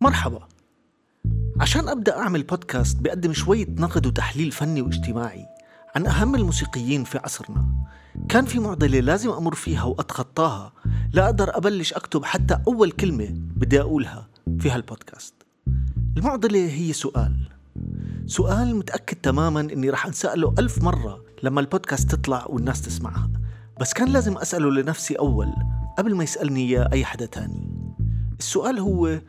مرحبا. عشان أبدأ أعمل بودكاست بقدم شوية نقد وتحليل فني واجتماعي عن أهم الموسيقيين في عصرنا. كان في معضلة لازم أمر فيها وأتخطاها لأقدر أبلش أكتب حتى أول كلمة بدي أقولها في هالبودكاست. المعضلة هي سؤال. سؤال متأكد تماما إني رح أنسأله ألف مرة لما البودكاست تطلع والناس تسمعها. بس كان لازم أسأله لنفسي أول قبل ما يسألني إياه أي حدا تاني. السؤال هو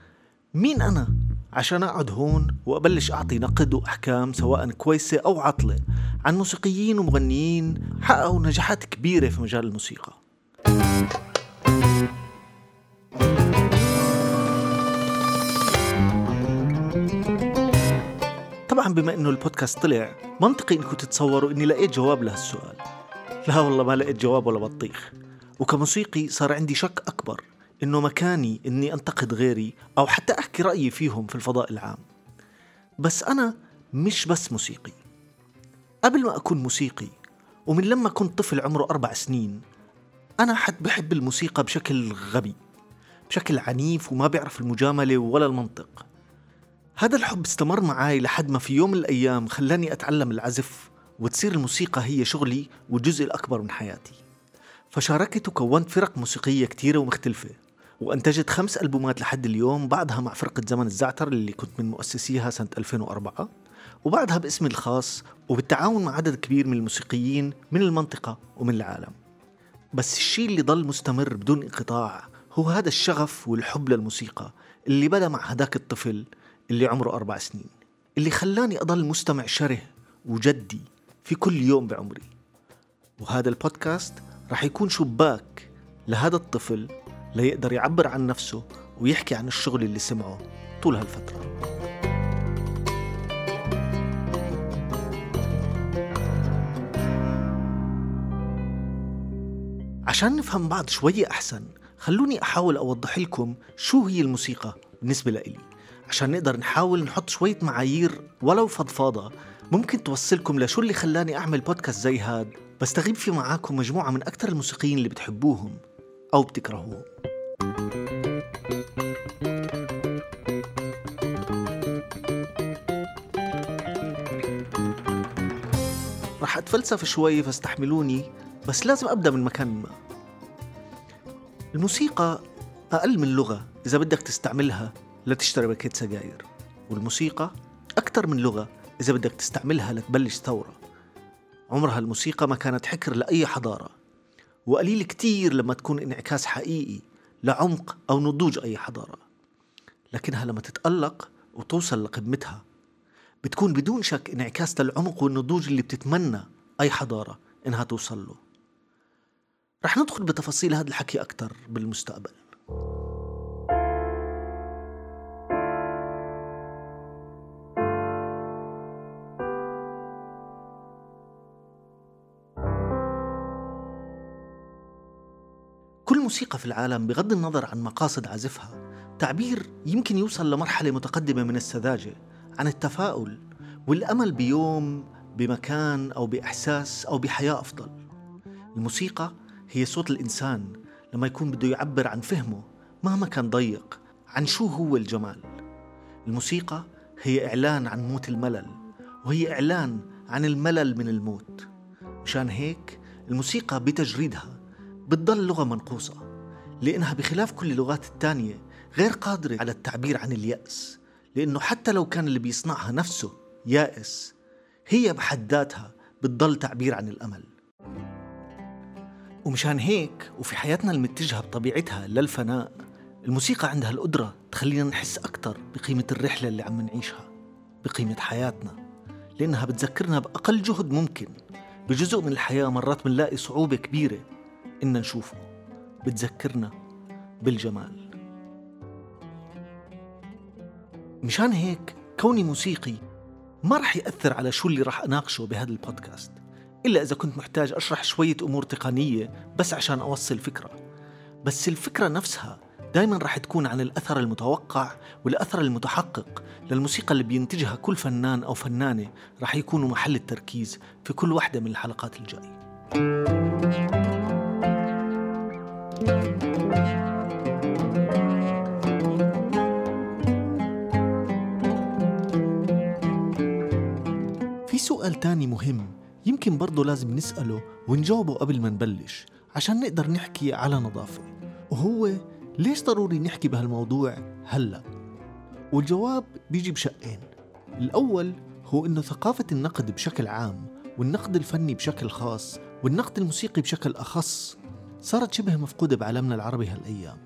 مين أنا عشان أقعد هون وأبلش أعطي نقد وأحكام سواء كويسة أو عطلة عن موسيقيين ومغنيين حققوا نجاحات كبيرة في مجال الموسيقى. طبعا بما إنه البودكاست طلع منطقي إنكم تتصوروا إني لقيت جواب لهالسؤال. لا والله ما لقيت جواب ولا بطيخ. وكموسيقي صار عندي شك أكبر. إنه مكاني إني أنتقد غيري أو حتى أحكي رأيي فيهم في الفضاء العام. بس أنا مش بس موسيقي. قبل ما أكون موسيقي ومن لما كنت طفل عمره أربع سنين أنا حد بحب الموسيقى بشكل غبي بشكل عنيف وما بيعرف المجاملة ولا المنطق. هذا الحب استمر معي لحد ما في يوم من الأيام خلاني أتعلم العزف وتصير الموسيقى هي شغلي والجزء الأكبر من حياتي. فشاركت وكونت فرق موسيقية كتيرة ومختلفة. وأنتجت خمس ألبومات لحد اليوم بعدها مع فرقة زمن الزعتر اللي كنت من مؤسسيها سنة 2004 وبعدها باسمي الخاص وبالتعاون مع عدد كبير من الموسيقيين من المنطقة ومن العالم. بس الشيء اللي ضل مستمر بدون انقطاع هو هذا الشغف والحب للموسيقى اللي بدأ مع هداك الطفل اللي عمره أربع سنين اللي خلاني أضل مستمع شره وجدي في كل يوم بعمري. وهذا البودكاست رح يكون شباك لهذا الطفل ليقدر يعبر عن نفسه ويحكي عن الشغل اللي سمعه طول هالفترة. عشان نفهم بعض شوية أحسن خلوني أحاول أوضح لكم شو هي الموسيقى بالنسبة لإلي. عشان نقدر نحاول نحط شوية معايير ولو فضفاضة ممكن توصلكم لشو اللي خلاني أعمل بودكاست زي هاد. بستغيب فيه معاكم مجموعة من أكثر الموسيقيين اللي بتحبوهم أو بتكرهوهم. رح أتفلسف شوي فاستحملوني بس لازم أبدأ من مكان ما. الموسيقى أقل من لغة إذا بدك تستعملها لتشتري باكيت سجاير والموسيقى أكثر من لغة إذا بدك تستعملها لتبلش ثورة. عمرها الموسيقى ما كانت حكر لأي حضارة وقليل كتير لما تكون انعكاس حقيقي لعمق أو نضوج أي حضارة. لكنها لما تتألق وتوصل لقمتها بتكون بدون شك انعكاس للعمق والنضوج اللي بتتمنى أي حضارة إنها توصل له. رح ندخل بتفاصيل هذا الحكي أكثر بالمستقبل. موسيقى في العالم بغض النظر عن مقاصد عازفها. تعبير يمكن يوصل لمرحلة متقدمة من السذاجة عن التفاؤل والأمل بيوم بمكان أو بإحساس أو بحياة أفضل. الموسيقى هي صوت الإنسان لما يكون بده يعبر عن فهمه مهما كان ضيق عن شو هو الجمال. الموسيقى هي إعلان عن موت الملل وهي إعلان عن الملل من الموت. مشان هيك الموسيقى بتجريدها بتضل لغة منقوصة لأنها بخلاف كل اللغات التانية غير قادرة على التعبير عن اليأس لأنه حتى لو كان اللي بيصنعها نفسه يائس هي بحد ذاتها بتضل تعبير عن الأمل. ومشان هيك وفي حياتنا المتجهة بطبيعتها للفناء الموسيقى عندها القدرة تخلينا نحس أكثر بقيمة الرحلة اللي عم نعيشها بقيمة حياتنا لأنها بتذكرنا بأقل جهد ممكن بجزء من الحياة مرات بنلاقي صعوبة كبيرة. إن نشوفه. بتذكرنا بالجمال. مشان هيك كوني موسيقي ما رح يأثر على شو اللي رح أناقشه بهذا البودكاست. إلا إذا كنت محتاج أشرح شوية أمور تقنية بس عشان أوصل فكرة. بس الفكرة نفسها دايما رح تكون عن الأثر المتوقع والأثر المتحقق للموسيقى اللي بينتجها كل فنان أو فنانة رح يكونوا محل التركيز في كل واحدة من الحلقات الجاية. في سؤال تاني مهم يمكن برضه لازم نسأله ونجاوبه قبل ما نبلش عشان نقدر نحكي على نظافة وهو ليش ضروري نحكي بهالموضوع هلأ؟ والجواب بيجي بشقين الأول هو إنه ثقافة النقد بشكل عام والنقد الفني بشكل خاص والنقد الموسيقي بشكل أخص صارت شبه مفقودة بعالمنا العربي هالأيام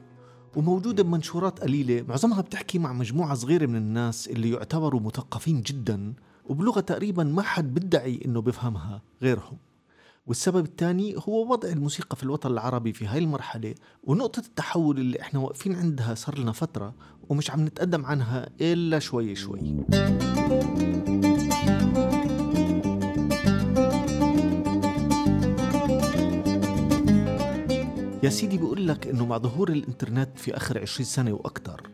وموجودة بمنشورات قليلة معظمها بتحكي مع مجموعة صغيرة من الناس اللي يعتبروا مثقفين جدا وبلغة تقريبا ما حد بدعي إنه بفهمها غيرهم. والسبب الثاني هو وضع الموسيقى في الوطن العربي في هاي المرحلة ونقطة التحول اللي إحنا واقفين عندها صار لنا فترة ومش عم نتقدم عنها إلا شوي شوي. يا سيدي بقول لك إنه مع ظهور الإنترنت في آخر 20 سنة وأكثر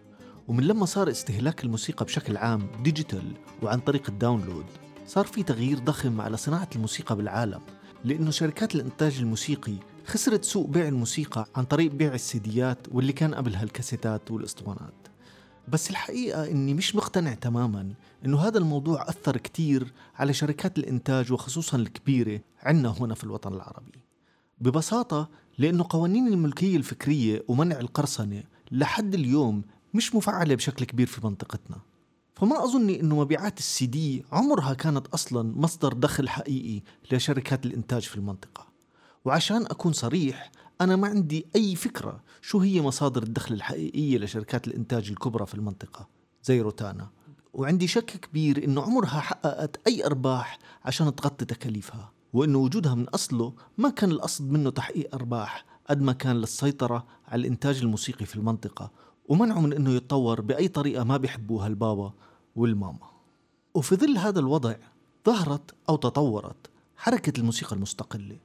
ومن لما صار استهلاك الموسيقى بشكل عام digital وعن طريق ال download صار في تغيير ضخم على صناعة الموسيقى بالعالم لأنه شركات الإنتاج الموسيقي خسرت سوق بيع الموسيقى عن طريق بيع ال CDيات واللي كان قبلها الكاسيتات والإسطوانات. بس الحقيقة إني مش مقتنع تماما إنه هذا الموضوع أثر كتير على شركات الإنتاج وخصوصا الكبيرة عنا هنا في الوطن العربي. ببساطة لأنه قوانين الملكية الفكرية ومنع القرصنة لحد اليوم مش مفعلة بشكل كبير في منطقتنا. فما أظني أنه مبيعات السي دي عمرها كانت أصلا مصدر دخل حقيقي لشركات الإنتاج في المنطقة. وعشان أكون صريح أنا ما عندي أي فكرة شو هي مصادر الدخل الحقيقية لشركات الإنتاج الكبرى في المنطقة زي روتانا. وعندي شك كبير إنه عمرها حققت أي أرباح عشان تغطي تكاليفها. وإنه وجودها من أصله ما كان القصد منه تحقيق أرباح قد ما كان للسيطرة على الإنتاج الموسيقي في المنطقة ومنعه من إنه يتطور بأي طريقة ما بيحبوها البابا والماما. وفي ظل هذا الوضع ظهرت أو تطورت حركة الموسيقى المستقلة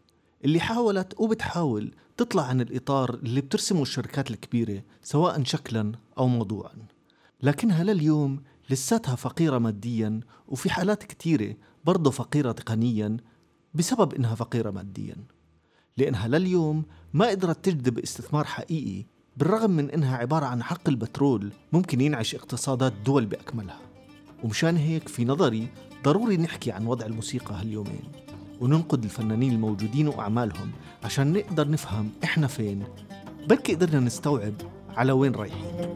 اللي حاولت وبتحاول تطلع عن الإطار اللي بترسمه الشركات الكبيرة سواء شكلا أو موضوعا. لكنها لليوم لساتها فقيرة ماديا وفي حالات كثيرة برضه فقيرة تقنيا بسبب إنها فقيرة ماديا لأنها لليوم ما قدرت تجذب استثمار حقيقي بالرغم من إنها عبارة عن حق البترول ممكن ينعش اقتصادات دول بأكملها. ومشان هيك في نظري ضروري نحكي عن وضع الموسيقى هاليومين وننقد الفنانين الموجودين وأعمالهم عشان نقدر نفهم إحنا فين. بلكي قدرنا نستوعب على وين رايحين.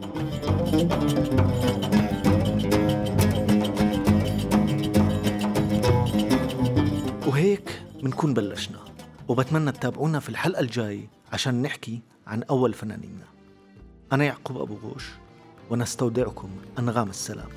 بنكون بلشنا وبتمنى تتابعونا في الحلقة الجاي عشان نحكي عن أول فنانينا. أنا يعقوب أبو غوش ونستودعكم أنغام السلام.